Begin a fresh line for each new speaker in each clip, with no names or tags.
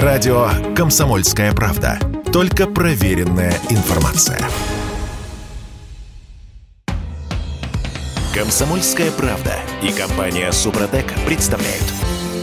Радио «Комсомольская правда». Только проверенная информация. «Комсомольская правда» и компания «Супротек» представляют.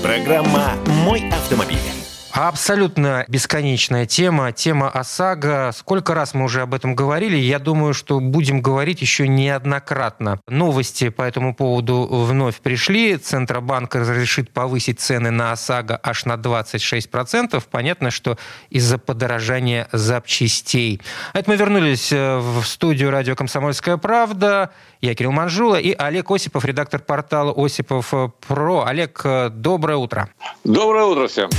Программа «Мой автомобиль».
Абсолютно бесконечная тема, тема ОСАГО. Сколько раз мы уже об этом говорили, я думаю, что будем говорить еще неоднократно. Новости по этому поводу вновь пришли. Центробанк разрешит повысить цены на ОСАГО аж на 26%. Понятно, что из-за подорожания запчастей. Это мы вернулись э, в студию радио «Комсомольская правда». Я Кирилл Манжула и Олег Осипов, редактор портала «Осипов Про». Олег, э, доброе утро.
Доброе утро всем.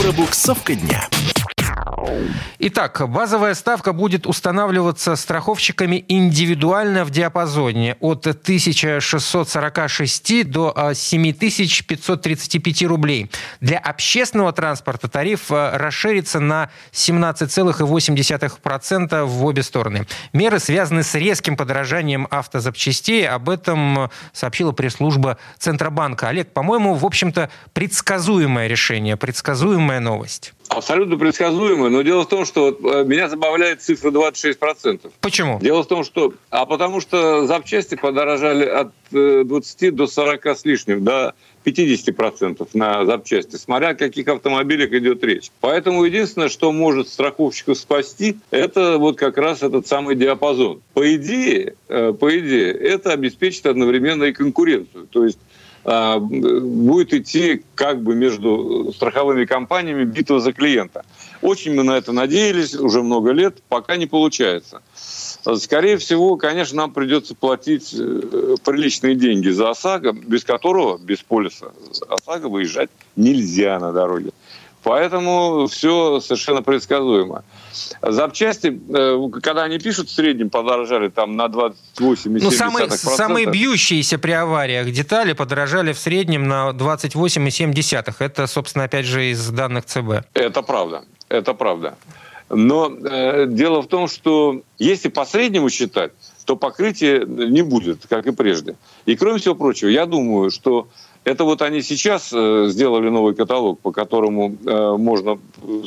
Пробуксовка дня.
Итак, базовая ставка будет устанавливаться страховщиками индивидуально в диапазоне от 1646 до 7535 а, рублей. Для общественного транспорта тариф а, расширится на 17,8% в обе стороны. Меры связаны с резким подорожанием автозапчастей. Об этом сообщила пресс-служба Центробанка. Олег, по-моему, в общем-то, предсказуемое решение, предсказуемая новость.
Абсолютно предсказуемо, но дело в том, что э, меня забавляет цифра 26%.
Почему?
Дело в том, что... А потому что запчасти подорожали от 20 э, до 40 с лишним, до 50% на запчасти, смотря о каких автомобилях идет речь. Поэтому единственное, что может страховщиков спасти, это вот как раз этот самый диапазон. По идее, э, по идее, это обеспечит одновременно и конкуренцию. То есть будет идти как бы между страховыми компаниями битва за клиента. Очень мы на это надеялись уже много лет, пока не получается. Скорее всего, конечно, нам придется платить э, приличные деньги за ОСАГО, без которого, без полиса ОСАГО выезжать нельзя на дороге. Поэтому все совершенно предсказуемо. Запчасти, э, когда они пишут, в среднем подорожали там на 28,7%. Ну,
самые, самые бьющиеся при авариях детали подорожали в среднем на 28,7%. Это, собственно, опять же, из данных ЦБ.
Это правда. Это правда. Но э, дело в том, что если по среднему считать, то покрытия не будет, как и прежде. И кроме всего прочего, я думаю, что это вот они сейчас э, сделали новый каталог, по которому э, можно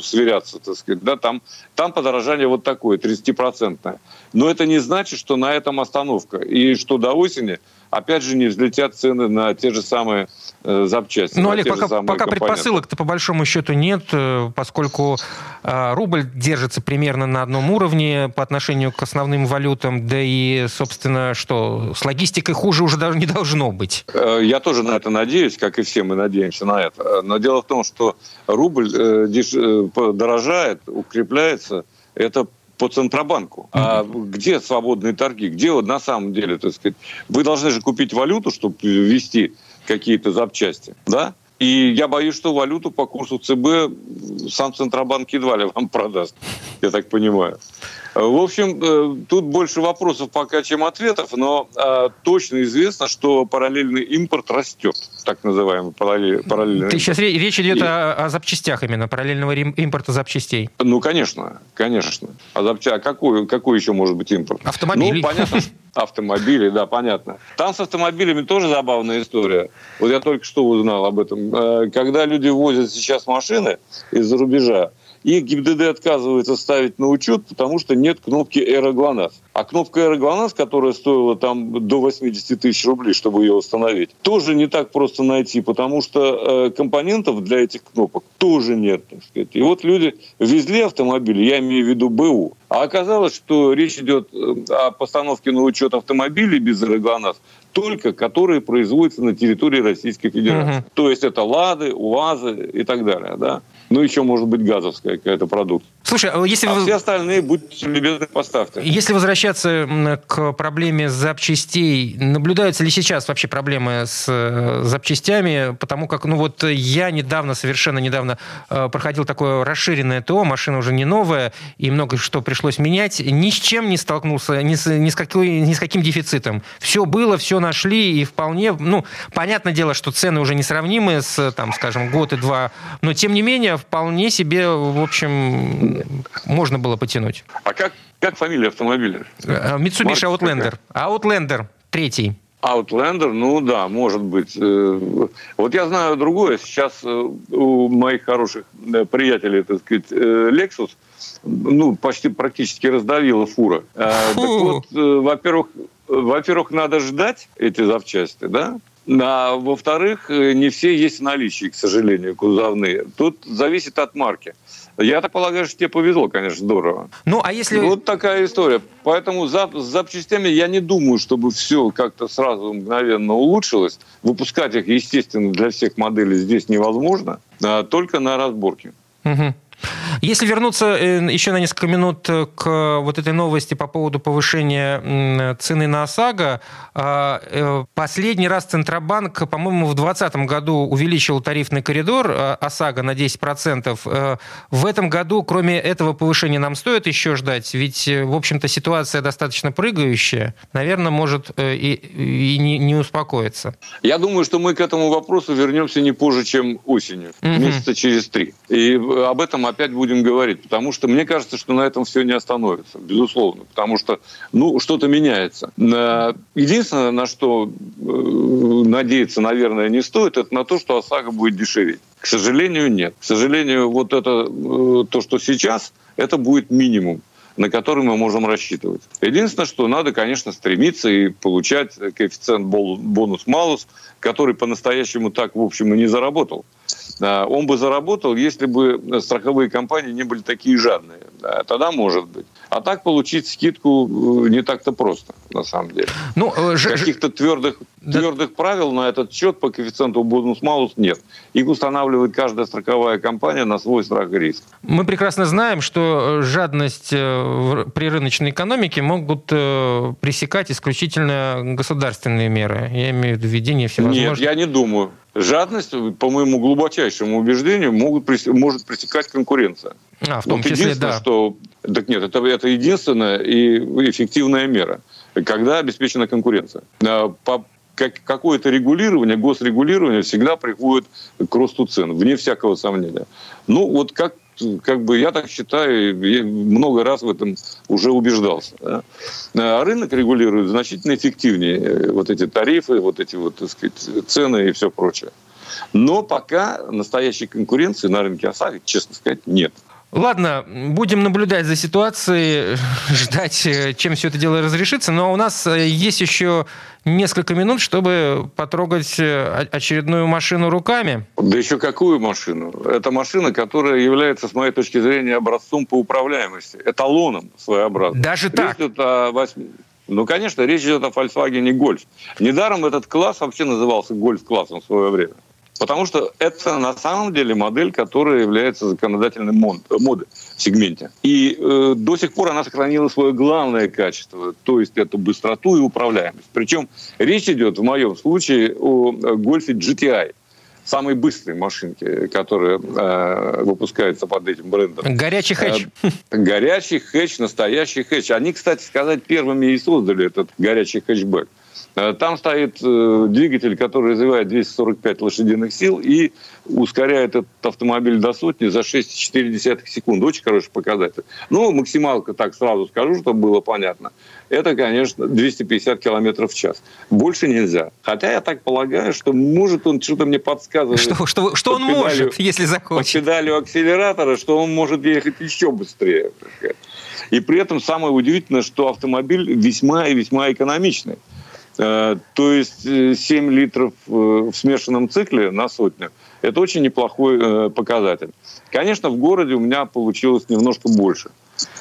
сверяться, так сказать. Да, там, там подорожание вот такое, 30-процентное. Но это не значит, что на этом остановка. И что до осени опять же не взлетят цены на те же самые э, запчасти.
Ну, Олег, пока, пока предпосылок-то по большому счету нет, э, поскольку э, рубль держится примерно на одном уровне по отношению к основным валютам, да и, собственно, что, с логистикой хуже уже даже не должно быть.
Я тоже на это надеюсь, как и все мы надеемся на это. Но дело в том, что рубль дорожает, укрепляется, это по Центробанку. А где свободные торги? Где вот на самом деле, так сказать, вы должны же купить валюту, чтобы ввести какие-то запчасти, да? И я боюсь, что валюту по курсу ЦБ сам Центробанк едва ли вам продаст, я так понимаю. В общем, э, тут больше вопросов пока, чем ответов, но э, точно известно, что параллельный импорт растет, так называемый параллельный, параллельный
Ты сейчас речь идет о, о запчастях именно, параллельного импорта запчастей.
Ну, конечно, конечно. А, запча... а какой, какой еще может быть импорт?
Автомобили.
Ну, понятно, автомобили, да, понятно. Там с автомобилями тоже забавная история. Вот я только что узнал об этом. Э, когда люди возят сейчас машины из-за рубежа, их ГИБДД отказывается ставить на учет, потому что нет кнопки «Эроглонасс». А кнопка «Эроглонасс», которая стоила там до 80 тысяч рублей, чтобы ее установить, тоже не так просто найти, потому что э, компонентов для этих кнопок тоже нет. Так сказать. И вот люди везли автомобили, я имею в виду БУ, а оказалось, что речь идет э, о постановке на учет автомобилей без «Эроглонасс», только которые производятся на территории Российской Федерации. Угу. То есть это «Лады», «УАЗы» и так далее. Да? Ну, еще может быть газовская какая-то продукция.
Слушай, а если
а вы... все остальные будьте любезны поставьте.
Если возвращаться к проблеме запчастей, наблюдаются ли сейчас вообще проблемы с э, запчастями? Потому как, ну вот я недавно, совершенно недавно э, проходил такое расширенное ТО, машина уже не новая, и много что пришлось менять. Ни с чем не столкнулся, ни с, ни с, какой, ни с каким дефицитом. Все было, все нашли, и вполне, ну, понятное дело, что цены уже несравнимы с, там, скажем, год и два, но тем не менее вполне себе, в общем, можно было потянуть.
А как, как фамилия автомобиля?
Э, Mitsubishi Outlander. Outlander, третий.
Outlander, ну да, может быть. Э, вот я знаю другое. Сейчас э, у моих хороших приятелей, так сказать, Lexus, ну, почти практически раздавила фура. Фу. Так вот, во-первых, во-первых, надо ждать эти запчасти, да? А во-вторых, не все есть в наличии, к сожалению, кузовные. Тут зависит от марки. Я так полагаю, что тебе повезло, конечно, здорово.
Ну, а если...
Вот такая история. Поэтому за, с запчастями я не думаю, чтобы все как-то сразу мгновенно улучшилось. Выпускать их, естественно, для всех моделей здесь невозможно, а только на разборке.
Угу. Если вернуться э, еще на несколько минут к вот этой новости по поводу повышения цены на ОСАГО, а, э, последний раз Центробанк, по-моему, в 2020 году увеличил тарифный коридор ОСАГО на 10%. Э, в этом году, кроме этого повышения, нам стоит еще ждать? Ведь, в общем-то, ситуация достаточно прыгающая. Наверное, может и, и не, не успокоиться.
Я думаю, что мы к этому вопросу вернемся не позже, чем осенью, угу. месяца через три. И об этом опять будем говорить, потому что мне кажется, что на этом все не остановится, безусловно, потому что, ну, что-то меняется. Единственное, на что э, надеяться, наверное, не стоит, это на то, что ОСАГО будет дешеветь. К сожалению, нет. К сожалению, вот это, э, то, что сейчас, это будет минимум на который мы можем рассчитывать. Единственное, что надо, конечно, стремиться и получать коэффициент бонус-малус, который по-настоящему так, в общем, и не заработал. А, он бы заработал, если бы страховые компании не были такие жадные. Тогда может быть. А так получить скидку э, не так-то просто, на самом деле. Ну, э. Каких-то твердых, да. твердых правил на этот счет по коэффициенту бонус-малус нет. Их устанавливает каждая страховая компания на свой страх и риск.
Мы прекрасно знаем, что э, жадность при рыночной экономике могут пресекать исключительно государственные меры. Я имею в виду введение всевозможных...
Нет, я не думаю. Жадность, по моему глубочайшему убеждению, могут, может пресекать конкуренция.
А, в том вот числе, да.
Что, так нет, это, это единственная и эффективная мера, когда обеспечена конкуренция. А, по как, какое-то регулирование, госрегулирование всегда приходит к росту цен, вне всякого сомнения. Ну, вот как как бы я так считаю, я много раз в этом уже убеждался. Да? А рынок регулирует значительно эффективнее э, вот эти тарифы, вот эти вот, так сказать, цены и все прочее. Но пока настоящей конкуренции на рынке ОСАГО, честно сказать, нет.
Ладно, будем наблюдать за ситуацией, ждать, э, чем все это дело разрешится. Но у нас э, есть еще несколько минут, чтобы потрогать э, очередную машину руками.
Да еще какую машину? Это машина, которая является, с моей точки зрения, образцом по управляемости, эталоном своеобразным.
Даже речь так?
Идет о 8... Ну, конечно, речь идет о Volkswagen Golf. Недаром этот класс вообще назывался Golf-классом в свое время. Потому что это на самом деле модель, которая является законодательной модой в сегменте. И э, до сих пор она сохранила свое главное качество, то есть это быстроту и управляемость. Причем речь идет в моем случае о гольфе GTI самой быстрой машинки, которая э, выпускается под этим брендом.
Горячий хэтч.
Э, горячий хэтч, настоящий хэтч. Они, кстати сказать, первыми и создали этот горячий хэтчбэк. Э, там стоит э, двигатель, который развивает 245 лошадиных сил и ускоряет этот автомобиль до сотни за 6,4 секунды. Очень хороший показатель. Ну, максималка, так сразу скажу, чтобы было понятно, это, конечно, 250 километров в час. Больше нельзя. Хотя я так полагаю, что может он что-то мне подсказывает.
Что, что, что он педалью, может, если захочет?
По педалью акселератора, что он может ехать еще быстрее. И при этом самое удивительное, что автомобиль весьма и весьма экономичный. Э, то есть 7 э, литров э, в смешанном цикле на сотню – это очень неплохой показатель. Конечно, в городе у меня получилось немножко больше.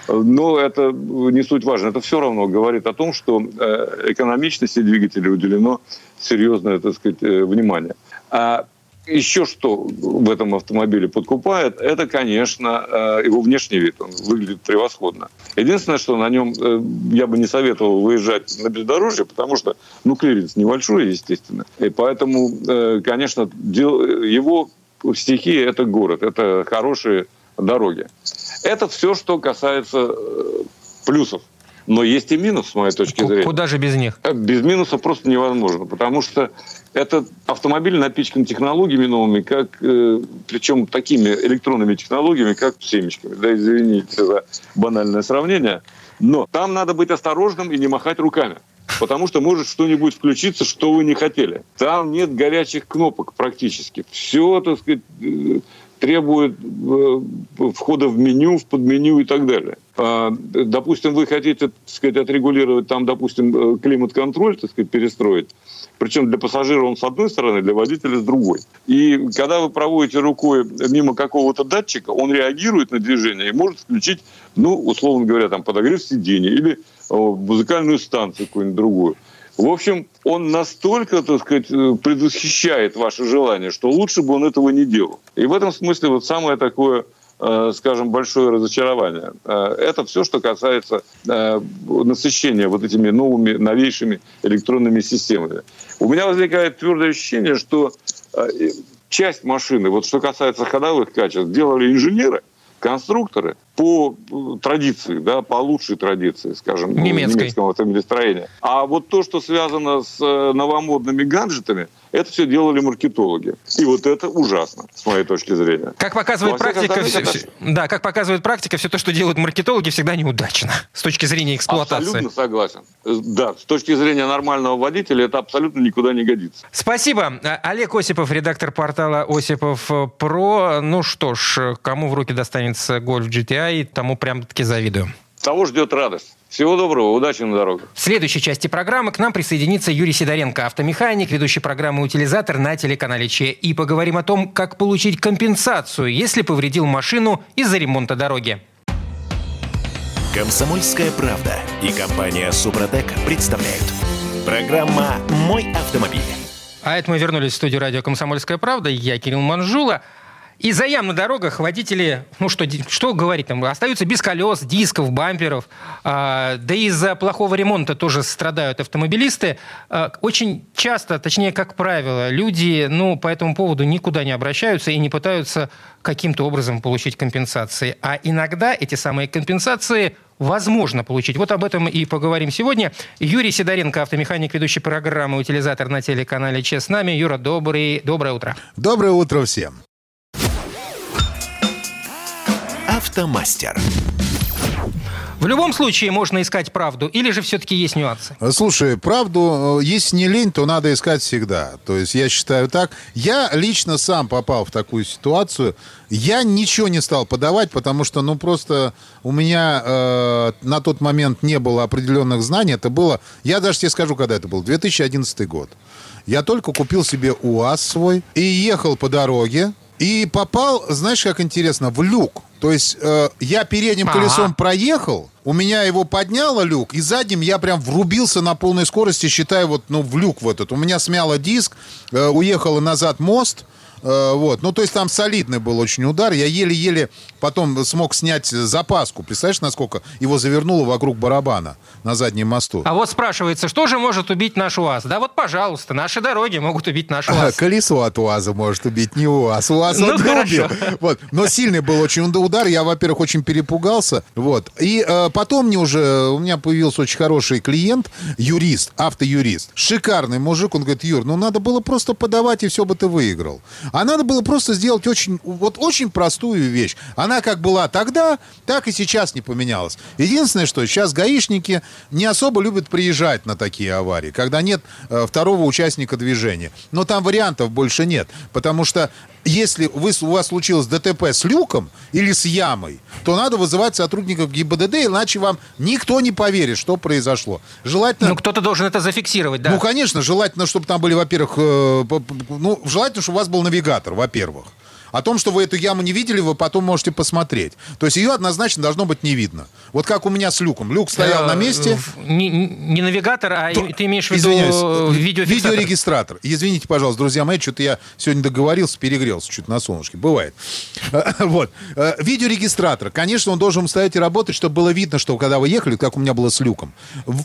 Но это не суть важно. Это все равно говорит о том, что экономичности двигателя уделено серьезное так сказать, внимание. А еще что в этом автомобиле подкупает, это, конечно, э, его внешний вид. Он выглядит превосходно. Единственное, что на нем э, я бы не советовал выезжать на бездорожье, потому что, ну, клиренс небольшой, естественно. И поэтому, э, конечно, его стихия – это город, это хорошие дороги. Это все, что касается плюсов. Но есть и минус, с моей точки зрения.
Куда же без них?
Без минуса просто невозможно, потому что этот автомобиль напичкан технологиями новыми, как, э, причем такими электронными технологиями, как семечками. Да, извините за банальное сравнение. Но там надо быть осторожным и не махать руками. потому что может что-нибудь включиться, что вы не хотели. Там нет горячих кнопок практически. Все, так сказать, э, требует э, входа в меню, в подменю и так далее. А, допустим, вы хотите, так сказать, отрегулировать там, допустим, климат-контроль, так сказать, перестроить. Причем для пассажира он с одной стороны, для водителя с другой. И когда вы проводите рукой мимо какого-то датчика, он реагирует на движение и может включить, ну, условно говоря, там подогрев сиденья или музыкальную станцию какую-нибудь другую. В общем, он настолько, так сказать, предвосхищает ваше желание, что лучше бы он этого не делал. И в этом смысле вот самое такое Э, скажем, большое разочарование. Э, это все, что касается э, насыщения вот этими новыми, новейшими электронными системами. У меня возникает твердое ощущение, что часть машины, вот что касается ходовых качеств, делали инженеры, конструкторы по традиции, да, по лучшей традиции, скажем,
Немецкой.
немецкого автомобилестроения. А вот то, что связано с новомодными гаджетами – это все делали маркетологи. И вот это ужасно, с моей точки зрения.
Как показывает практика, все, это... да, как показывает практика, все то, что делают маркетологи, всегда неудачно с точки зрения эксплуатации.
Абсолютно согласен. Да, с точки зрения нормального водителя это абсолютно никуда не годится.
Спасибо. Олег Осипов, редактор портала Осипов Про. Ну что ж, кому в руки достанется Golf GTI, тому прям-таки завидую.
Того ждет радость. Всего доброго, удачи на дорогах.
В следующей части программы к нам присоединится Юрий Сидоренко, автомеханик, ведущий программы «Утилизатор» на телеканале ЧЕ. И поговорим о том, как получить компенсацию, если повредил машину из-за ремонта дороги.
Комсомольская правда и компания «Супротек» представляют. Программа «Мой автомобиль».
А это мы вернулись в студию радио «Комсомольская правда». Я Кирилл Манжула. Из-за ям на дорогах водители, ну что, что говорить, там, остаются без колес, дисков, бамперов. А, да и из-за плохого ремонта тоже страдают автомобилисты. А, очень часто, точнее, как правило, люди ну, по этому поводу никуда не обращаются и не пытаются каким-то образом получить компенсации. А иногда эти самые компенсации возможно получить. Вот об этом и поговорим сегодня. Юрий Сидоренко, автомеханик, ведущий программы «Утилизатор» на телеканале ЧЕС с нами. Юра, добрый, доброе утро.
Доброе утро всем.
Автомастер.
В любом случае можно искать правду, или же все-таки есть нюансы?
Слушай, правду, э, если не лень, то надо искать всегда. То есть я считаю так. Я лично сам попал в такую ситуацию. Я ничего не стал подавать, потому что, ну, просто у меня э, на тот момент не было определенных знаний. Это было, я даже тебе скажу, когда это был, 2011 год. Я только купил себе УАЗ свой и ехал по дороге, и попал, знаешь, как интересно, в люк. То есть э, я передним ага. колесом проехал, у меня его подняло люк, и задним я прям врубился на полной скорости, считая вот, ну, в люк в этот. У меня смяло диск, э, уехала назад мост, вот. Ну, то есть там солидный был очень удар. Я еле-еле потом смог снять запаску. Представляешь, насколько его завернуло вокруг барабана на заднем мосту.
А вот спрашивается, что же может убить наш УАЗ? Да вот, пожалуйста, наши дороги могут убить наш УАЗ.
Колесо от УАЗа может убить, не УАЗ. УАЗ ну, хорошо. Вот. Но сильный был очень удар. Я, во-первых, очень перепугался. Вот. И э, потом мне уже... У меня появился очень хороший клиент, юрист, автоюрист. Шикарный мужик. Он говорит, Юр, ну надо было просто подавать, и все бы ты выиграл. А надо было просто сделать очень, вот очень простую вещь. Она как была тогда, так и сейчас не поменялась. Единственное, что сейчас гаишники не особо любят приезжать на такие аварии, когда нет э, второго участника движения. Но там вариантов больше нет, потому что если вы, у вас случилось ДТП с люком или с ямой, то надо вызывать сотрудников ГИБДД, иначе вам никто не поверит, что произошло.
Желательно... Ну, кто-то должен это зафиксировать, да?
Ну, конечно, желательно, чтобы там были, во-первых, э, ну, желательно, чтобы у вас был навигатор, во-первых. О том, что вы эту яму не видели, вы потом можете посмотреть. То есть ее однозначно должно быть не видно. Вот как у меня с люком. Люк стоял на э, месте.
Не, не навигатор, а То, ты имеешь в виду видеорегистратор.
Видеорегистратор. Извините, пожалуйста, друзья мои, что-то я сегодня договорился, перегрелся чуть на солнышке. Бывает. Вот. Э, видеорегистратор. Конечно, он должен стоять и работать, чтобы было видно, что когда вы ехали, как у меня было с люком,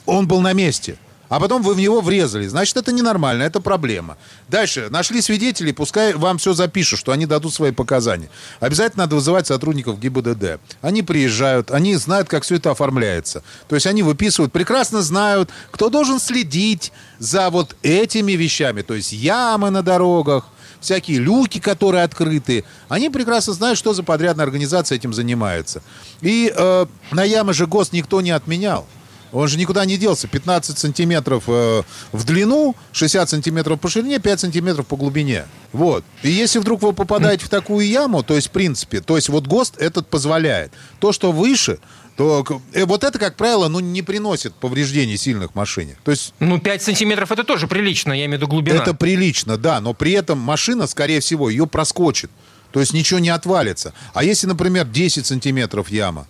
он был на месте а потом вы в него врезали. Значит, это ненормально, это проблема. Дальше. Нашли свидетелей, пускай вам все запишут, что они дадут свои показания. Обязательно надо вызывать сотрудников ГИБДД. Они приезжают, они знают, как все это оформляется. То есть они выписывают, прекрасно знают, кто должен следить за вот этими вещами. То есть ямы на дорогах, всякие люки, которые открыты. Они прекрасно знают, что за подрядная организация этим занимается. И э, на ямы же ГОСТ никто не отменял. Он же никуда не делся. 15 сантиметров э, в длину, 60 сантиметров по ширине, 5 сантиметров по глубине. Вот. И если вдруг вы попадаете в такую яму, то есть, в принципе, то есть вот ГОСТ этот позволяет. То, что выше, то э, вот это, как правило, ну, не приносит повреждений сильных машине. То есть...
Ну, 5 сантиметров это тоже прилично, я имею в виду глубина.
Это прилично, да, но при этом машина, скорее всего, ее проскочит. То есть ничего не отвалится. А если, например, 10 сантиметров яма,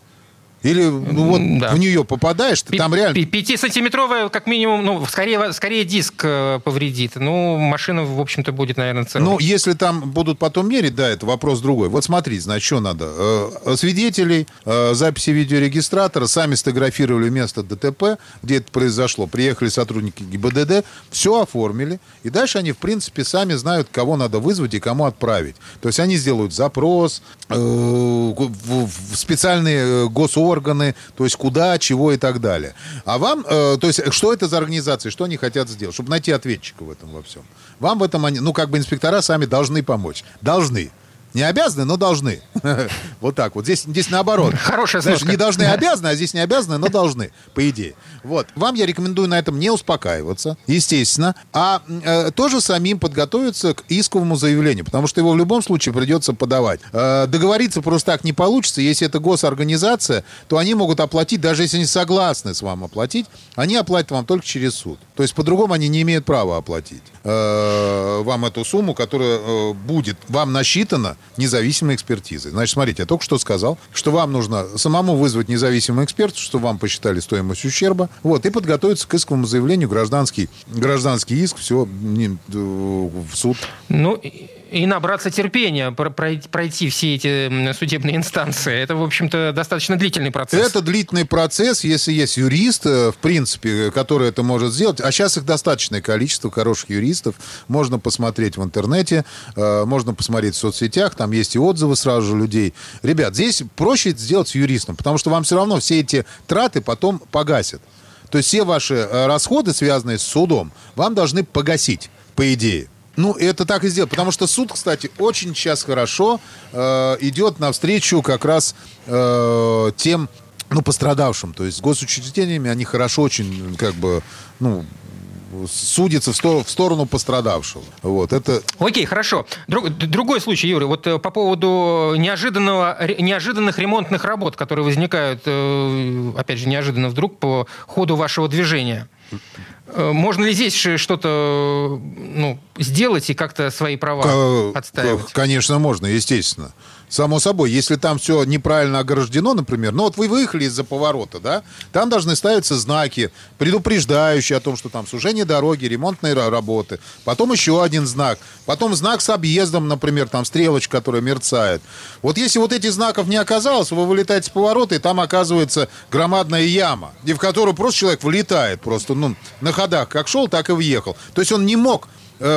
или ну, вот да. в нее попадаешь, ты там реально...
Пятисантиметровая, как минимум, ну, скорее, скорее диск э, повредит. Ну, машина, в общем-то, будет, наверное, целая.
Ну, если там будут потом мерить, да, это вопрос другой. Вот смотрите, значит, что надо. Э, свидетелей, э, записи видеорегистратора, сами сфотографировали место ДТП, где это произошло. Приехали сотрудники ГИБДД, все оформили. И дальше они, в принципе, сами знают, кого надо вызвать и кому отправить. То есть они сделают запрос в специальные госорганы, органы, то есть куда, чего и так далее. А вам, э, то есть что это за организации, что они хотят сделать, чтобы найти ответчика в этом во всем. Вам в этом, они, ну, как бы инспектора сами должны помочь. Должны. Не обязаны, но должны. вот так вот. Здесь, здесь наоборот.
Хорошая Знаешь,
не должны, обязаны, а здесь не обязаны, но должны, по идее. Вот. Вам я рекомендую на этом не успокаиваться, естественно, а э, тоже самим подготовиться к исковому заявлению, потому что его в любом случае придется подавать. Э, договориться просто так не получится. Если это госорганизация, то они могут оплатить, даже если они согласны с вами оплатить, они оплатят вам только через суд. То есть по-другому они не имеют права оплатить э, вам эту сумму, которая э, будет вам насчитана независимой экспертизой. Значит, смотрите, я только что сказал, что вам нужно самому вызвать независимого эксперта, что вам посчитали стоимость ущерба, вот, и подготовиться к исковому заявлению, гражданский, гражданский иск, все, не, в суд.
Ну, и набраться терпения, пройти все эти судебные инстанции. Это, в общем-то, достаточно длительный процесс.
Это длительный процесс, если есть юрист, э, в принципе, который это может сделать. А сейчас их достаточное количество хороших юристов. Можно посмотреть в интернете, э, можно посмотреть в соцсетях, там есть и отзывы сразу же людей. Ребят, здесь проще сделать с юристом, потому что вам все равно все эти траты потом погасят. То есть все ваши э, расходы, связанные с судом, вам должны погасить, по идее. Ну, это так и сделать. Потому что суд, кстати, очень сейчас хорошо э, идет навстречу как раз э, тем, ну, пострадавшим. То есть с госучреждениями они хорошо очень, как бы, ну, судится в, сторону, в сторону пострадавшего. Вот, это...
Окей, хорошо. Друг, другой случай, Юрий, вот э, по поводу неожиданного, неожиданных ремонтных работ, которые возникают, э, опять же, неожиданно вдруг по ходу вашего движения. Э, можно ли здесь что-то ну, сделать и как-то свои права отстаивать?
Конечно, можно, естественно. Само собой, если там все неправильно ограждено, например, ну вот вы выехали из-за поворота, да, там должны ставиться знаки, предупреждающие о том, что там сужение дороги, ремонтные работы, потом еще один знак, потом знак с объездом, например, там стрелочка, которая мерцает. Вот если вот этих знаков не оказалось, вы вылетаете с поворота, и там оказывается громадная яма, и в которую просто человек вылетает, просто, ну, на ходах как шел, так и въехал. То есть он не мог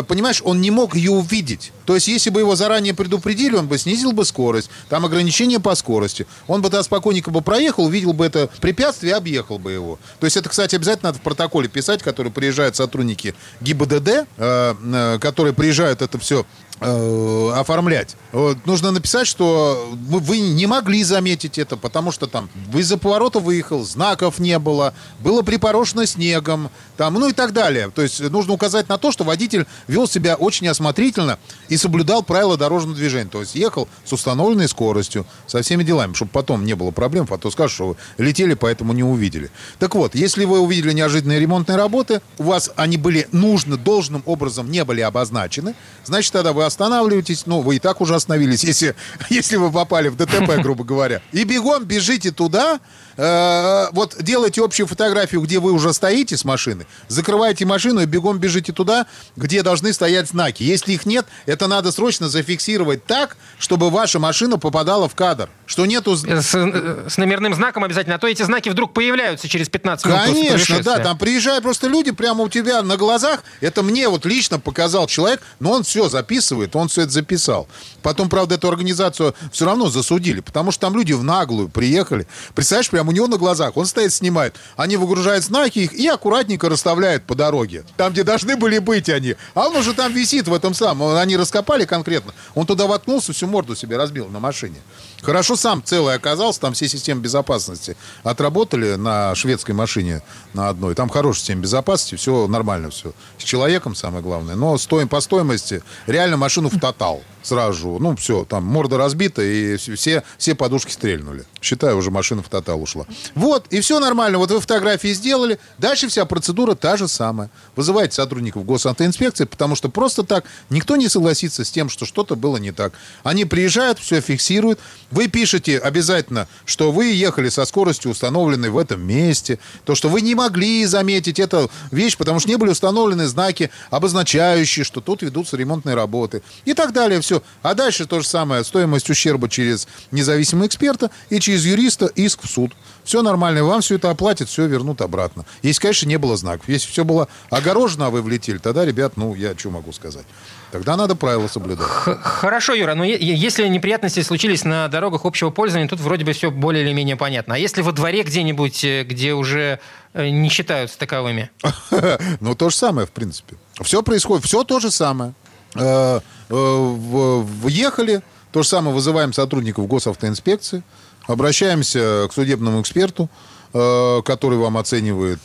понимаешь, он не мог ее увидеть. То есть, если бы его заранее предупредили, он бы снизил бы скорость, там ограничение по скорости. Он бы тогда спокойненько бы проехал, увидел бы это препятствие объехал бы его. То есть, это, кстати, обязательно надо в протоколе писать, который приезжают сотрудники ГИБДД, э, э, которые приезжают это все Э, оформлять. Вот, нужно написать, что вы, не могли заметить это, потому что там вы из-за поворота выехал, знаков не было, было припорошено снегом, там, ну и так далее. То есть нужно указать на то, что водитель вел себя очень осмотрительно и соблюдал правила дорожного движения. То есть ехал с установленной скоростью, со всеми делами, чтобы потом не было проблем, а то скажут, что вы летели, поэтому не увидели. Так вот, если вы увидели неожиданные ремонтные работы, у вас они были нужны, должным образом не были обозначены, значит, тогда вы останавливаетесь, ну, вы и так уже остановились, если, если вы попали в ДТП, грубо говоря, и бегом бежите туда, э, вот делайте общую фотографию, где вы уже стоите с машины, закрываете машину и бегом бежите туда, где должны стоять знаки. Если их нет, это надо срочно зафиксировать так, чтобы ваша машина попадала в кадр. Что нету...
С, э, с номерным знаком обязательно, а то эти знаки вдруг появляются через 15 минут
Конечно, да, там приезжают просто люди прямо у тебя на глазах. Это мне вот лично показал человек, но он все записывает, он все это записал. Потом, правда, эту организацию все равно засудили, потому что там люди в наглую приехали. Представляешь, прям прямо у него на глазах, он стоит, снимает. Они выгружают знаки их и аккуратненько расставляют по дороге. Там, где должны были быть они. А он уже там висит в этом самом. Они раскопали конкретно. Он туда воткнулся, всю морду себе разбил на машине. Хорошо сам целый оказался, там все системы безопасности отработали на шведской машине на одной. Там хорошая система безопасности, все нормально все. С человеком самое главное. Но стоим по стоимости реально машину в тотал сразу. Ну, все, там морда разбита, и все, все подушки стрельнули. Считаю, уже машина в тотал ушла. Вот, и все нормально. Вот вы фотографии сделали. Дальше вся процедура та же самая. Вызывайте сотрудников госавтоинспекции, потому что просто так никто не согласится с тем, что что-то было не так. Они приезжают, все фиксируют. Вы пишете обязательно, что вы ехали со скоростью, установленной в этом месте. То, что вы не могли заметить эту вещь, потому что не были установлены знаки, обозначающие, что тут ведутся ремонтные работы. И так далее. Все. А дальше то же самое. Стоимость ущерба через независимого эксперта и через юриста иск в суд. Все нормально, вам все это оплатят, все вернут обратно. Если, конечно, не было знаков. Если все было огорожено, а вы влетели, тогда, ребят, ну, я что могу сказать. Тогда надо правила соблюдать.
Хорошо, Юра, но если неприятности случились на дорогах общего пользования, тут вроде бы все более или менее понятно. А если во дворе где-нибудь, э, где уже э, не считаются таковыми?
Ну, то же самое, в принципе. Все происходит, все то же самое. Э, въехали, то же самое вызываем сотрудников госавтоинспекции, обращаемся к судебному эксперту, который вам оценивает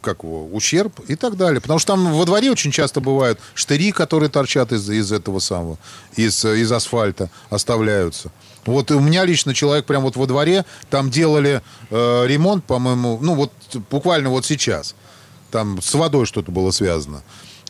как его, ущерб и так далее. Потому что там во дворе очень часто бывают штыри, которые торчат из, из этого самого, из, из асфальта, оставляются. Вот у меня лично человек прямо вот во дворе, там делали э, ремонт, по-моему, ну вот буквально вот сейчас. Там с водой что-то было связано.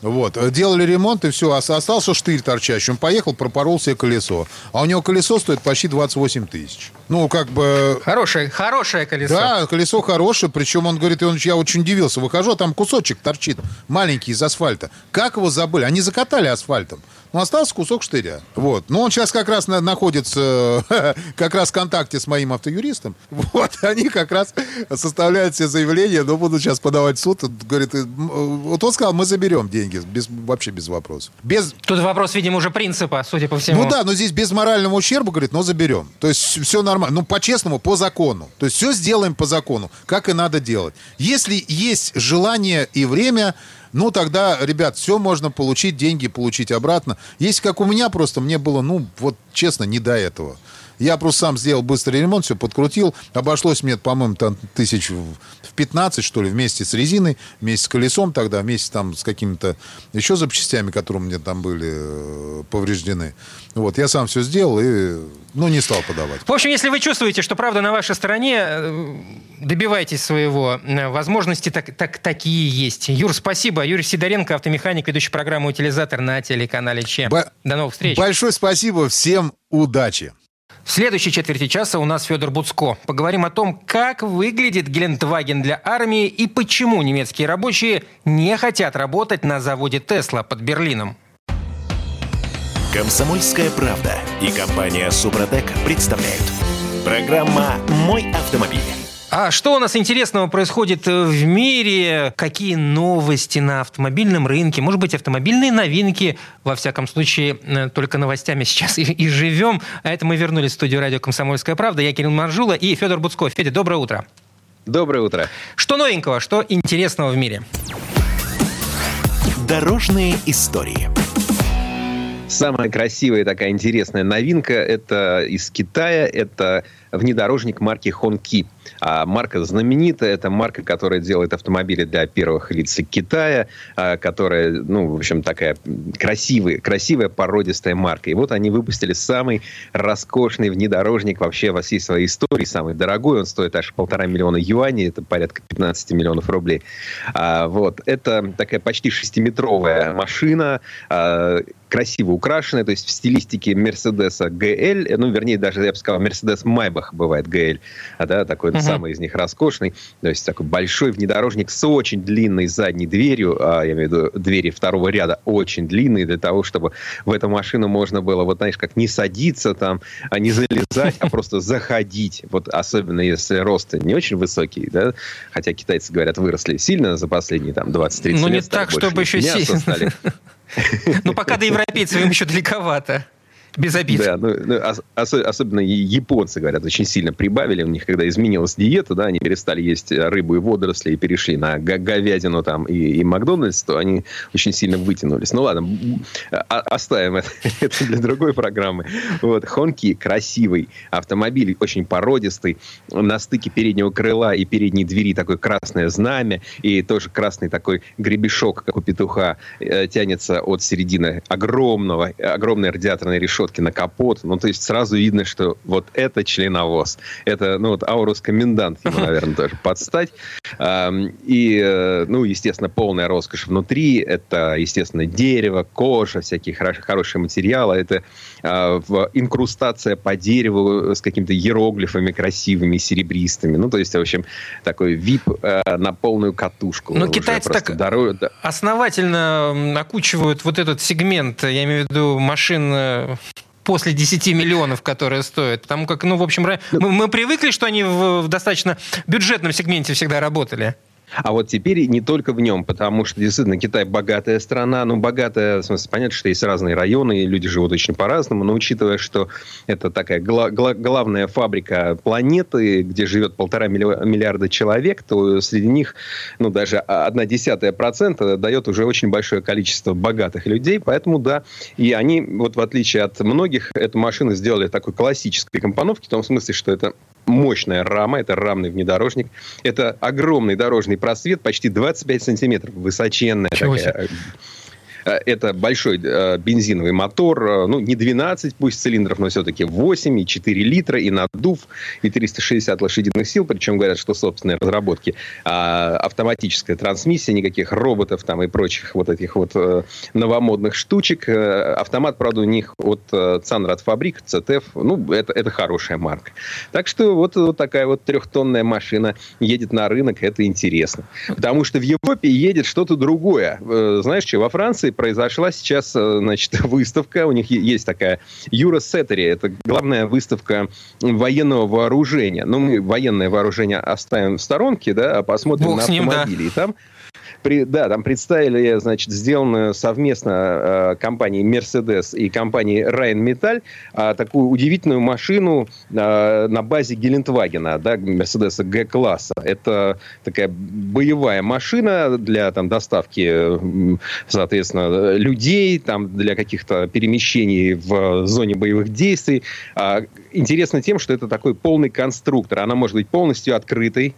Вот. Делали ремонт, и все. Остался штырь торчащий. Он поехал, пропорол себе колесо. А у него колесо стоит почти 28 тысяч. Ну, как бы...
Хорошее, хорошее колесо.
Да, колесо хорошее. Причем он говорит, он, я очень удивился. Выхожу, а там кусочек торчит маленький из асфальта. Как его забыли? Они закатали асфальтом. Но остался кусок штыря. Вот. Но он сейчас как раз на, находится как раз в контакте с моим автоюристом. Вот. Они как раз составляют все заявления, но будут сейчас подавать в суд. Говорит, э, вот он сказал, мы заберем деньги. Без, вообще без вопросов. Без...
Тут вопрос, видимо, уже принципа, судя по всему.
Ну да, но здесь без морального ущерба, говорит, но заберем. То есть все нормально. Ну, по-честному, по закону. То есть все сделаем по закону, как и надо делать. Если есть желание и время, ну, тогда, ребят, все можно получить, деньги получить обратно. Если как у меня просто, мне было, ну, вот честно, не до этого. Я просто сам сделал быстрый ремонт, все подкрутил. Обошлось мне, по-моему, там тысяч в 15, что ли, вместе с резиной, вместе с колесом тогда, вместе там с какими-то еще запчастями, которые у меня там были э, повреждены. Вот, я сам все сделал и, ну, не стал подавать.
В общем, если вы чувствуете, что правда на вашей стороне, э, добивайтесь своего. Э, возможности так, так, такие есть. Юр, спасибо. Юрий Сидоренко, автомеханик, ведущий программу «Утилизатор» на телеканале ЧЕМ. Б... До новых встреч.
Большое спасибо. Всем удачи.
В следующей четверти часа у нас Федор Буцко. Поговорим о том, как выглядит Гелендваген для армии и почему немецкие рабочие не хотят работать на заводе Тесла под Берлином.
Комсомольская правда и компания Супротек представляют. Программа «Мой автомобиль».
А что у нас интересного происходит э, в мире? Какие новости на автомобильном рынке? Может быть, автомобильные новинки? Во всяком случае, э, только новостями сейчас и, и живем. А это мы вернулись в студию радио «Комсомольская правда». Я Кирилл Маржула и Федор Буцков. Федя, доброе утро.
Доброе утро.
Что новенького, что интересного в мире?
Дорожные истории.
Самая красивая такая интересная новинка – это из Китая. Это внедорожник марки Хонки. А марка знаменитая, это марка, которая делает автомобили для первых лиц Китая, а, которая, ну, в общем, такая красивая, красивая породистая марка. И вот они выпустили самый роскошный внедорожник вообще во всей своей истории, самый дорогой, он стоит аж полтора миллиона юаней, это порядка 15 миллионов рублей. А, вот, это такая почти шестиметровая машина, а, красиво украшенная, то есть в стилистике Мерседеса GL, ну, вернее, даже, я бы сказал, Мерседес Майбах бывает GL, а, да, такой uh-huh. самый из них роскошный, то есть такой большой внедорожник с очень длинной задней дверью, а, я имею в виду двери второго ряда очень длинные для того, чтобы в эту машину можно было, вот знаешь, как не садиться там, а не залезать, а просто заходить, вот особенно если рост не очень высокий, да, хотя китайцы, говорят, выросли сильно за последние там 20-30 лет.
Ну не так, чтобы еще сильно. Ну, пока до европейцев им еще далековато. Без обид.
Да, ну, ну ос- особенно японцы, говорят, очень сильно прибавили. У них, когда изменилась диета, да, они перестали есть рыбу и водоросли и перешли на говядину там и, и Макдональдс, то они очень сильно вытянулись. Ну ладно, оставим это, это для другой программы. Вот, Хонки красивый автомобиль, очень породистый. На стыке переднего крыла и передней двери такое красное знамя и тоже красный такой гребешок, как у петуха, э, тянется от середины огромного, огромной радиаторной решетки на капот. Ну, то есть сразу видно, что вот это членовоз. Это, ну, вот Аурус Комендант ему, наверное, тоже подстать. И, э, ну, естественно, полная роскошь внутри. Это, естественно, дерево, кожа, всякие хорошие материалы. Это а, инкрустация по дереву с какими-то иероглифами красивыми, серебристыми. Ну, то есть, в общем, такой VIP э, на полную катушку.
Ну, китайцы так дорог... основательно окучивают вот этот сегмент, я имею в виду машин э, после 10 миллионов, которые стоят. Потому как, ну, в общем, мы, мы привыкли, что они в, в достаточно бюджетном сегменте всегда работали.
А вот теперь не только в нем, потому что действительно Китай богатая страна. Ну, богатая, в смысле, понятно, что есть разные районы, и люди живут очень по-разному, но учитывая, что это такая гла- гла- главная фабрика планеты, где живет полтора миллиарда человек, то среди них, ну, даже одна десятая процента дает уже очень большое количество богатых людей, поэтому, да, и они, вот в отличие от многих, эту машину сделали такой классической компоновки, в том смысле, что это мощная рама, это рамный внедорожник, это огромный дорожный просвет, почти 25 сантиметров, высоченная Чего такая себе? Э, это большой э, бензиновый мотор, э, ну, не 12 пусть цилиндров, но все-таки 8 и 4 литра, и надув, и 360 лошадиных сил, причем говорят, что собственные разработки. А автоматическая трансмиссия, никаких роботов там и прочих вот этих вот новомодных штучек. Автомат, правда, у них от Цанрад Фабрик, ЦТФ, ну, это, это хорошая марка. Так что вот, вот такая вот трехтонная машина едет на рынок, это интересно. Потому что в Европе едет что-то другое. Знаешь что, во Франции произошла сейчас, э, значит, выставка. У них есть такая Юра Сеттери. Это главная выставка военного вооружения. Ну, мы военное вооружение оставим в сторонке, да, а посмотрим Бог на автомобили. Ним, да. И там при, да, там представили, значит, сделанную совместно э, компанией Mercedes и компанией Rheinmetall э, такую удивительную машину э, на базе Гелендвагена, да, Mercedes G-класса. Это такая боевая машина для там, доставки, соответственно, людей, там, для каких-то перемещений в зоне боевых действий. А, интересно тем, что это такой полный конструктор. Она может быть полностью открытой,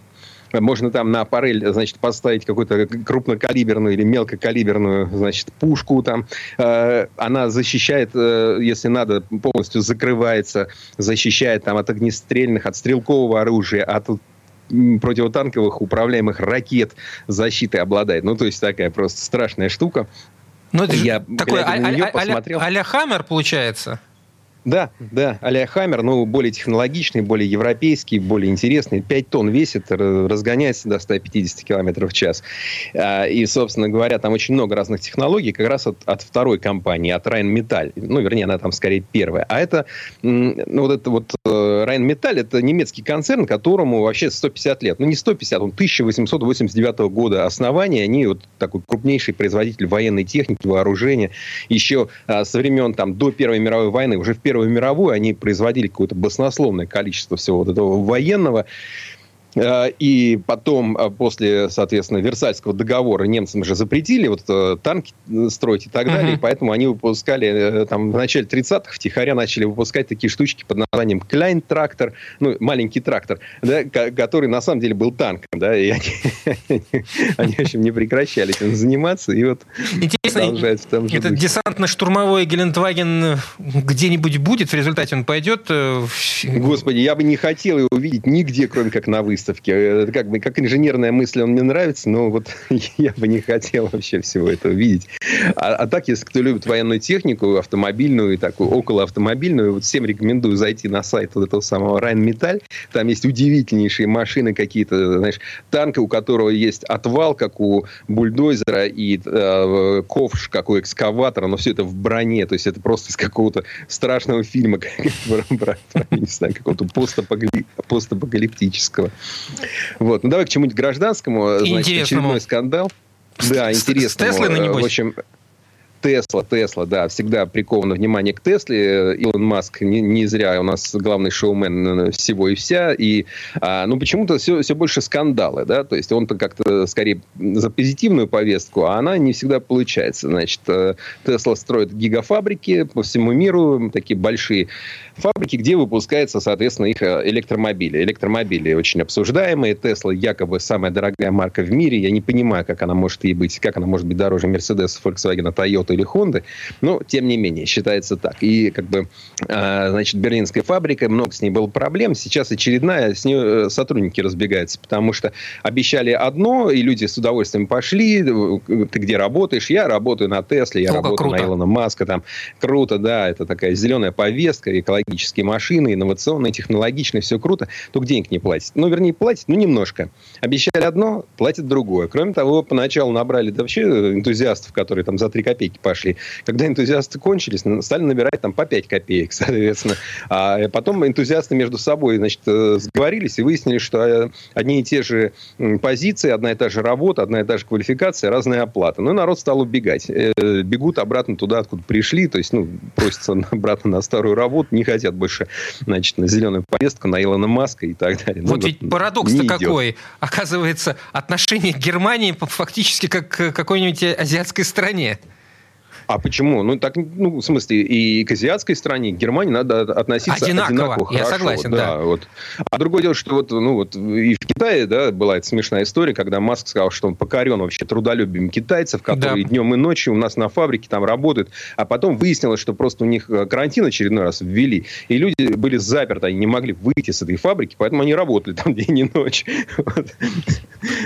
можно там на аппарель, значит, поставить какую-то крупнокалиберную или мелкокалиберную, значит, пушку там. Э, она защищает, э, если надо, полностью закрывается, защищает там от огнестрельных, от стрелкового оружия, от противотанковых управляемых ракет защиты обладает. Ну, то есть такая просто страшная штука.
Ну, это Я, такой а- а- а- а-ля Хаммер, получается?
Да, да, а Хаммер, ну, более технологичный, более европейский, более интересный. 5 тонн весит, разгоняется до 150 км в час. А, и, собственно говоря, там очень много разных технологий, как раз от, от второй компании, от Rheinmetall. Ну, вернее, она там скорее первая. А это, ну, вот это вот э, Rheinmetall, это немецкий концерн, которому вообще 150 лет. Ну, не 150, он 1889 года основания. Они вот такой крупнейший производитель военной техники, вооружения. Еще а, со времен там до Первой мировой войны, уже в Первой Первую мировую они производили какое-то баснословное количество всего вот этого военного. Э, и потом, э, после, соответственно, Версальского договора немцам же запретили вот э, танки строить и так далее. Uh-huh. И поэтому они выпускали там в начале 30-х втихаря начали выпускать такие штучки под названием Кляйн трактор, ну, маленький трактор, да, который на самом деле был танком, да, и они, они в общем, не прекращали этим заниматься, и вот
Интересно, этот десантно-штурмовой Гелендваген где-нибудь будет, в результате он пойдет?
Господи, я бы не хотел его видеть нигде, кроме как на выставке выставке. Это как как инженерная мысль он мне нравится, но вот я бы не хотел вообще всего этого видеть. А, а так, если кто любит военную технику, автомобильную и такую около автомобильную, вот всем рекомендую зайти на сайт вот этого самого Rheinmetall. Там есть удивительнейшие машины какие-то, знаешь, танка, у которого есть отвал, как у бульдозера, и э, ковш, как у экскаватора, но все это в броне. То есть это просто из какого-то страшного фильма, не знаю, какого-то постапокалиптического. Вот. Ну, давай к чему-нибудь гражданскому. Значит, очередной скандал.
Да, интересно. С Теслой,
небось? В общем, Тесла, Тесла, да, всегда приковано внимание к Тесле. Илон Маск не, не зря у нас главный шоумен всего и вся. И, а, ну, почему-то все, все больше скандалы, да, то есть он-то как-то скорее за позитивную повестку, а она не всегда получается. Значит, э, Тесла строит гигафабрики по всему миру, такие большие фабрики, где выпускаются, соответственно, их э, электромобили. Электромобили очень обсуждаемые. Тесла якобы самая дорогая марка в мире. Я не понимаю, как она может и быть, как она может быть дороже Mercedes, Volkswagen, Toyota или Honda. Но, тем не менее, считается так. И, как бы, э, значит, берлинская фабрика, много с ней было проблем. Сейчас очередная, с ней э, сотрудники разбегаются, потому что обещали одно, и люди с удовольствием пошли. Ты где работаешь? Я работаю на Тесле, я О, работаю круто. на Илона Маска. Там круто, да, это такая зеленая повестка, экологические машины, инновационные, технологичные, все круто. Только денег не платят. Ну, вернее, платят, ну, немножко. Обещали одно, платят другое. Кроме того, поначалу набрали вообще энтузиастов, которые там за 3 копейки пошли. Когда энтузиасты кончились, стали набирать там по 5 копеек, соответственно. А потом энтузиасты между собой, значит, э, сговорились и выяснили, что э, одни и те же позиции, одна и та же работа, одна и та же квалификация, разная оплата. Ну, и народ стал убегать. Э, бегут обратно туда, откуда пришли, то есть, ну, просятся обратно на старую работу, не хотят больше, значит, на зеленую повестку, на Илона Маска и так далее.
Вот ну, ведь вот парадокс-то какой. Оказывается, отношение к Германии фактически как к какой-нибудь азиатской стране.
А почему? Ну, так, ну, в смысле, и к азиатской стране, и к Германии надо относиться одинаково. одинаково
я хорошо, согласен, да. да.
Вот. А другое дело, что вот, ну, вот и в Китае, да, была эта смешная история, когда Маск сказал, что он покорен вообще трудолюбием китайцев, которые да. днем и ночью у нас на фабрике там работают, а потом выяснилось, что просто у них э, карантин очередной раз ввели, и люди были заперты, они не могли выйти с этой фабрики, поэтому они работали там день и ночь.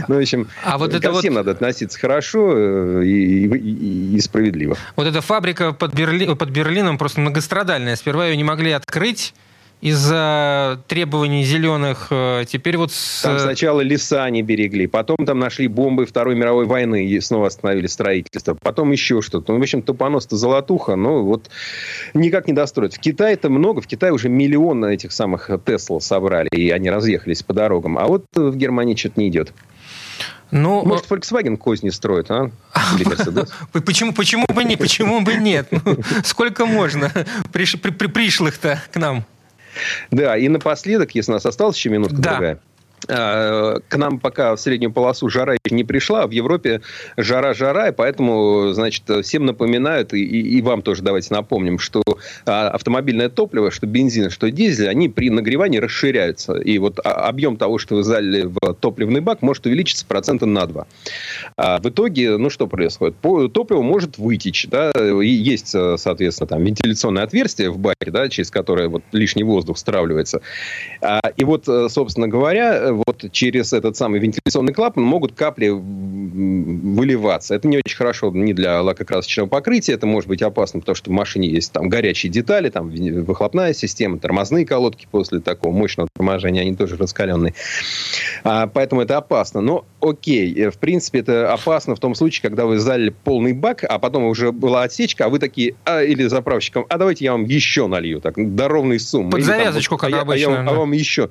Ну, в общем, а вот ко всем надо относиться хорошо э, и справедливо.
Вот эта фабрика под, Берли... под Берлином просто многострадальная. Сперва ее не могли открыть, из-за требований зеленых. Э, теперь вот... С...
Там сначала леса не берегли, потом там нашли бомбы Второй мировой войны и снова остановили строительство, потом еще что-то. Ну, в общем, тупонос-то золотуха, но вот никак не достроить. В Китае-то много, в Китае уже миллион этих самых Тесла собрали, и они разъехались по дорогам. А вот в Германии что-то не идет. Ну, Может, Volkswagen козни строит, а? Или
Mercedes? Почему, почему бы не? Почему бы нет? Ну, сколько можно приш, при, при, пришлых-то к нам?
Да, и напоследок, если у нас осталась еще минутка да. другая. А, к нам пока в среднюю полосу жара не пришла, а в Европе жара-жара, и поэтому, значит, всем напоминают, и, и вам тоже давайте напомним, что а, автомобильное топливо, что бензин, что дизель, они при нагревании расширяются. И вот объем того, что вы залили в топливный бак, может увеличиться процента на 2. А в итоге, ну, что происходит? Топливо может вытечь, да, и есть, соответственно, там вентиляционное отверстие в баке, да, через которое вот лишний воздух стравливается. И вот, собственно говоря, вот через этот самый вентиляционный клапан могут капли выливаться. Это не очень хорошо ни для лакокрасочного покрытия, это может быть опасно, потому что в машине есть там горячие детали, там выхлопная система, тормозные колодки после такого мощного торможения, они тоже раскаленные. А, поэтому это опасно. Но окей, э, в принципе, это опасно в том случае, когда вы залили полный бак, а потом уже была отсечка, а вы такие, а, или заправщиком, а давайте я вам еще налью, так, до ровной суммы.
Под завязочку, там, как а обычно.
Я, а, я, а вам еще.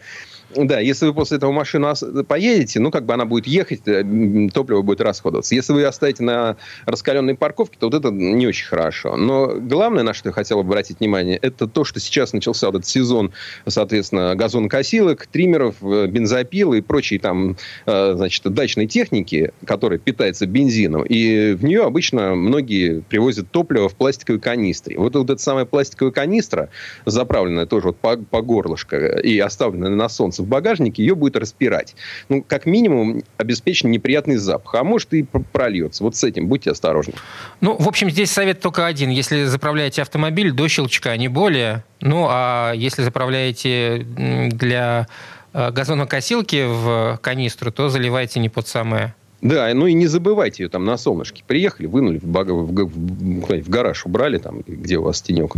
Да, если вы после этого машину поедете, ну, как бы она будет ехать, э, топливо будет расходоваться. Если вы оставите на раскаленной парковке, то вот это не очень хорошо. Но главное, на что я хотел обратить внимание, это то, что сейчас начался этот сезон, соответственно, газонокосилок, триммеров, э, бензопил и прочей там, э, значит, дачной техники, которая питается бензином. И в нее обычно многие привозят топливо в пластиковой канистре. Вот, вот эта самая пластиковая канистра, заправленная тоже вот по, по горлышко и оставленная на солнце, в багажнике, ее будет распирать. Ну, как минимум, обеспечен неприятный запах. А может и прольется. Вот с этим будьте осторожны.
Ну, в общем, здесь совет только один. Если заправляете автомобиль до щелчка, не более. Ну, а если заправляете для э, газонокосилки в канистру, то заливайте не под самое
да, ну и не забывайте ее там на солнышке. Приехали, вынули в, баг... в, в, в гараж, убрали там, где у вас тенек.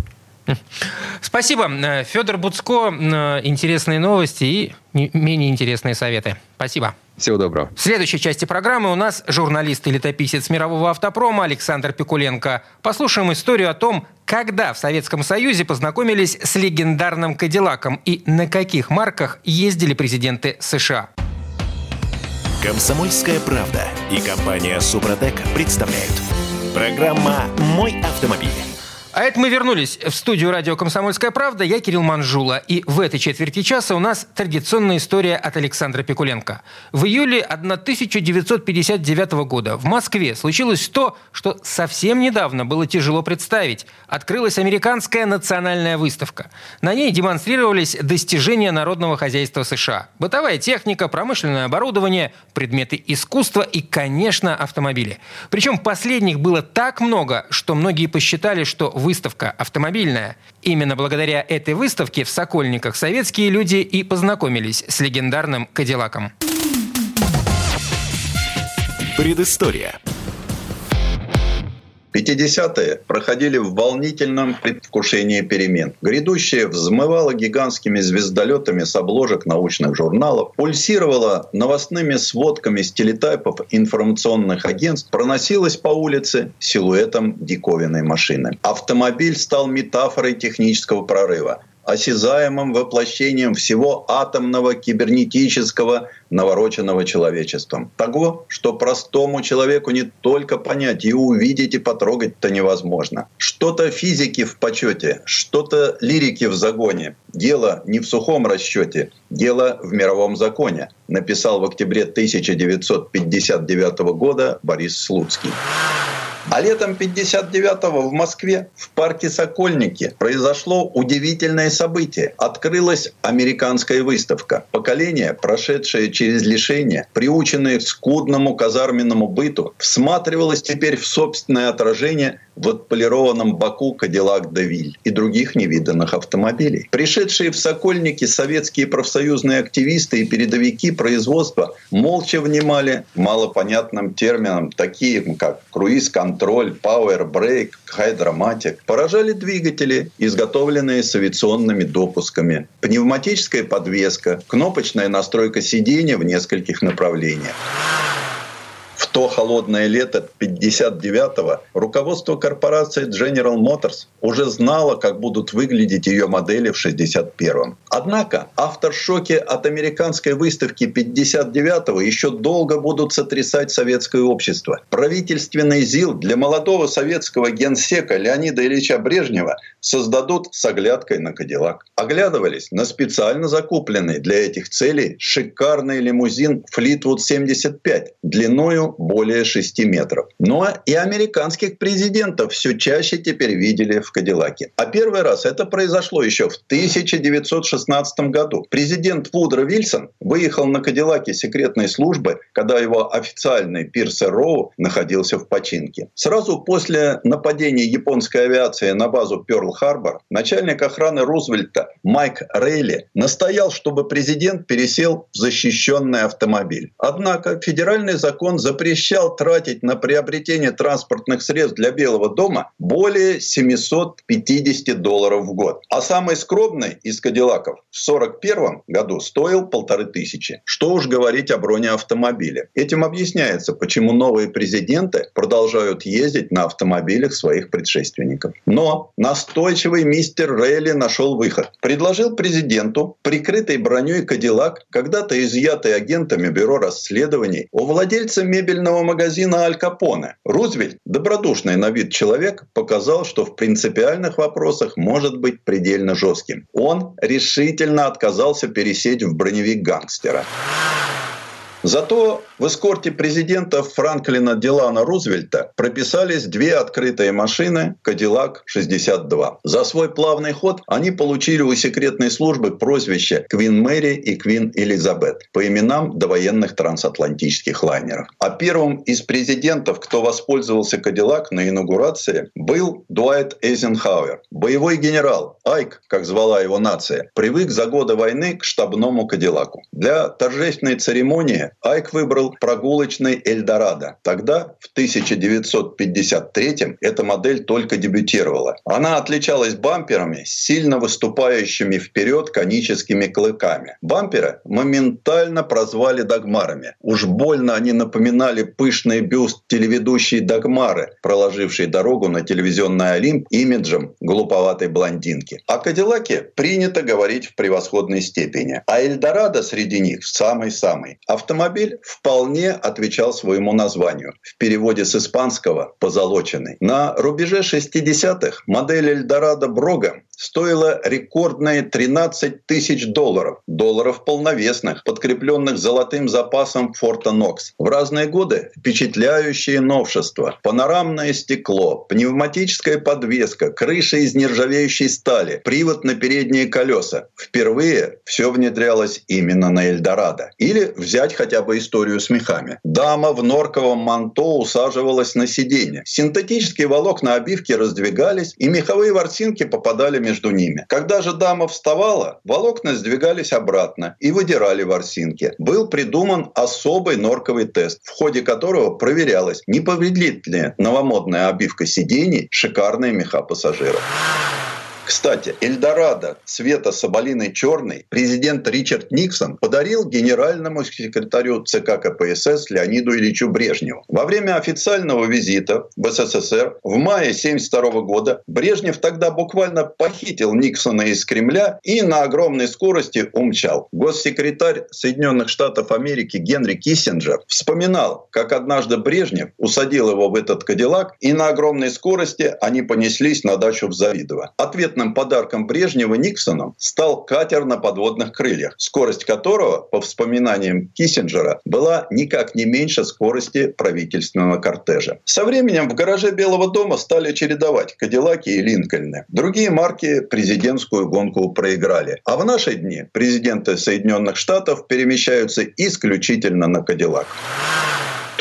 Спасибо. Э, Федор Буцко. Э, интересные новости и менее интересные советы. Спасибо.
Всего доброго.
В следующей части программы у нас журналист и летописец мирового автопрома Александр Пикуленко. Послушаем историю о том, когда в Советском Союзе познакомились с легендарным Кадиллаком и на каких марках ездили президенты США.
Комсомольская правда и компания Супротек представляют – Программа «Мой автомобиль».
А это мы вернулись в студию радио «Комсомольская правда». Я Кирилл Манжула. И в этой четверти часа у нас традиционная история от Александра Пикуленко. В июле 1959 года в Москве случилось то, что совсем недавно было тяжело представить. Открылась американская национальная выставка. На ней демонстрировались достижения народного хозяйства США. Бытовая техника, промышленное оборудование, предметы искусства и, конечно, автомобили. Причем последних было так много, что многие посчитали, что выставка автомобильная. Именно благодаря этой выставке в Сокольниках советские люди и познакомились с легендарным Кадиллаком.
Предыстория.
50-е проходили в волнительном предвкушении перемен. Грядущее взмывало гигантскими звездолетами с обложек научных журналов, пульсировало новостными сводками с телетайпов информационных агентств, проносилось по улице силуэтом диковинной машины. Автомобиль стал метафорой технического прорыва осязаемым воплощением всего атомного, кибернетического, навороченного человечеством. Того, что простому человеку не только понять и увидеть и потрогать-то невозможно. Что-то физики в почете, что-то лирики в загоне. Дело не в сухом расчете, дело в мировом законе, написал в октябре 1959 года Борис Слуцкий. А летом 59-го в Москве в парке Сокольники произошло удивительное событие. Открылась американская выставка. Поколение, прошедшее через лишение, приученное к скудному казарменному быту, всматривалось теперь в собственное отражение в отполированном боку Кадиллак Девиль и других невиданных автомобилей. Пришедшие в Сокольники советские профсоюзные активисты и передовики производства молча внимали малопонятным терминам, таким как круиз-контроль, power brake, Hydramatic. Поражали двигатели, изготовленные с авиационными допусками, пневматическая подвеска, кнопочная настройка сидения в нескольких направлениях то холодное лето 59-го руководство корпорации General Motors уже знало, как будут выглядеть ее модели в 61-м. Однако афтершоки от американской выставки 59-го еще долго будут сотрясать советское общество. Правительственный ЗИЛ для молодого советского генсека Леонида Ильича Брежнева создадут с оглядкой на Кадиллак. Оглядывались на специально закупленный для этих целей шикарный лимузин Fleetwood 75 длиною более 6 метров. Но и американских президентов все чаще теперь видели в Кадиллаке. А первый раз это произошло еще в 1916 году. Президент Вудро Вильсон выехал на Кадиллаке секретной службы, когда его официальный Пирсер Роу находился в починке. Сразу после нападения японской авиации на базу Пёрл-Харбор начальник охраны Рузвельта Майк Рейли настоял, чтобы президент пересел в защищенный автомобиль. Однако федеральный закон запрещает запрещал тратить на приобретение транспортных средств для Белого дома более 750 долларов в год. А самый скромный из Кадиллаков в 1941 году стоил полторы тысячи. Что уж говорить о бронеавтомобиле. Этим объясняется, почему новые президенты продолжают ездить на автомобилях своих предшественников. Но настойчивый мистер Рейли нашел выход. Предложил президенту прикрытый броней Кадиллак, когда-то изъятый агентами бюро расследований, у владельца мебельного мебельного магазина Аль Капоне. Рузвельт, добродушный на вид человек, показал, что в принципиальных вопросах может быть предельно жестким. Он решительно отказался пересечь в броневик гангстера. Зато в эскорте президента Франклина Дилана Рузвельта прописались две открытые машины «Кадиллак 62». За свой плавный ход они получили у секретной службы прозвище «Квин Мэри» и «Квин Элизабет» по именам довоенных трансатлантических лайнеров. А первым из президентов, кто воспользовался «Кадиллак» на инаугурации, был Дуайт Эйзенхауэр. Боевой генерал, Айк, как звала его нация, привык за годы войны к штабному «Кадиллаку». Для торжественной церемонии Айк выбрал прогулочный Эльдорадо. Тогда, в 1953-м, эта модель только дебютировала. Она отличалась бамперами, сильно выступающими вперед коническими клыками. Бамперы моментально прозвали догмарами. Уж больно они напоминали пышный бюст телеведущей Дагмары, проложившей дорогу на телевизионный Олимп имиджем глуповатой блондинки. О Кадиллаке принято говорить в превосходной степени. А Эльдорадо среди них в самой-самой. Автомобиль Автомобиль вполне отвечал своему названию. В переводе с испанского «позолоченный». На рубеже 60-х модель Эльдорадо Брога стоила рекордные 13 тысяч долларов. Долларов полновесных, подкрепленных золотым запасом Форта Нокс. В разные годы впечатляющие новшества. Панорамное стекло, пневматическая подвеска, крыша из нержавеющей стали, привод на передние колеса. Впервые все внедрялось именно на Эльдорадо. Или взять хотя бы историю с мехами. Дама в норковом манто усаживалась на сиденье. Синтетические волокна обивки раздвигались, и меховые ворсинки попадали между ними. Когда же дама вставала, волокна сдвигались обратно и выдирали ворсинки. Был придуман особый норковый тест, в ходе которого проверялось, не повредит ли новомодная обивка сидений шикарные меха пассажиров. Кстати, Эльдорадо цвета соболиной черный президент Ричард Никсон подарил генеральному секретарю ЦК КПСС Леониду Ильичу Брежневу. Во время официального визита в СССР в мае 1972 года Брежнев тогда буквально похитил Никсона из Кремля и на огромной скорости умчал. Госсекретарь Соединенных Штатов Америки Генри Киссинджер вспоминал, как однажды Брежнев усадил его в этот Кадиллак, и на огромной скорости они понеслись на дачу в Завидово. Ответ секретным подарком Брежнева Никсону стал катер на подводных крыльях, скорость которого, по вспоминаниям Киссинджера, была никак не меньше скорости правительственного кортежа. Со временем в гараже Белого дома стали чередовать Кадиллаки и Линкольны. Другие марки президентскую гонку проиграли. А в наши дни президенты Соединенных Штатов перемещаются исключительно на Кадиллак.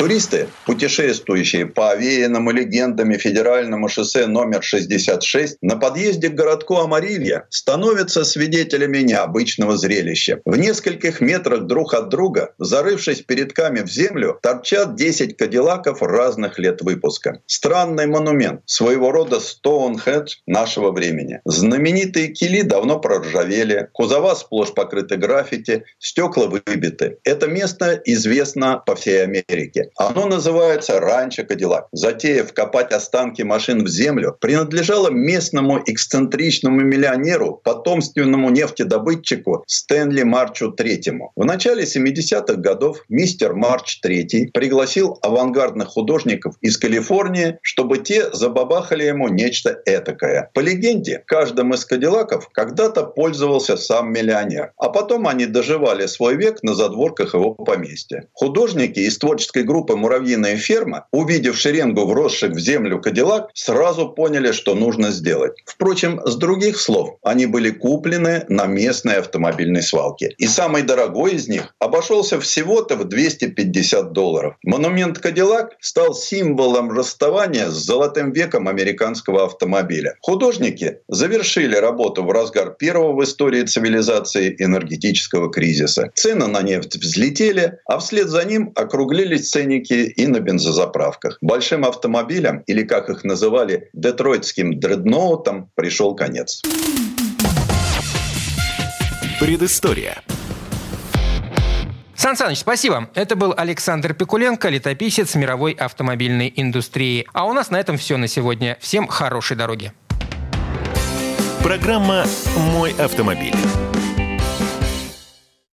Туристы, путешествующие по овеянному легендами федеральному шоссе номер 66, на подъезде к городку Амарилья становятся свидетелями необычного зрелища. В нескольких метрах друг от друга, зарывшись передками в землю, торчат 10 кадиллаков разных лет выпуска. Странный монумент, своего рода Стоунхедж нашего времени. Знаменитые кили давно проржавели, кузова сплошь покрыты граффити, стекла выбиты. Это место известно по всей Америке. Оно называется «Ранчо Кадиллак». Затеяв копать останки машин в землю, принадлежало местному эксцентричному миллионеру, потомственному нефтедобытчику Стэнли Марчу III. В начале 70-х годов мистер Марч III пригласил авангардных художников из Калифорнии, чтобы те забабахали ему нечто этакое. По легенде, каждым из кадиллаков когда-то пользовался сам миллионер, а потом они доживали свой век на задворках его поместья. Художники из творческой группы «Муравьиная ферма», увидев шеренгу вросших в землю кадиллак, сразу поняли, что нужно сделать. Впрочем, с других слов, они были куплены на местной автомобильной свалке. И самый дорогой из них обошелся всего-то в 250 долларов. Монумент «Кадиллак» стал символом расставания с золотым веком американского автомобиля. Художники завершили работу в разгар первого в истории цивилизации энергетического кризиса. Цены на нефть взлетели, а вслед за ним округлились цены ценники и на бензозаправках. Большим автомобилям, или как их называли, детройтским дредноутам, пришел конец.
Предыстория.
Сан Саныч, спасибо. Это был Александр Пикуленко, летописец мировой автомобильной индустрии. А у нас на этом все на сегодня. Всем хорошей дороги.
Программа «Мой автомобиль».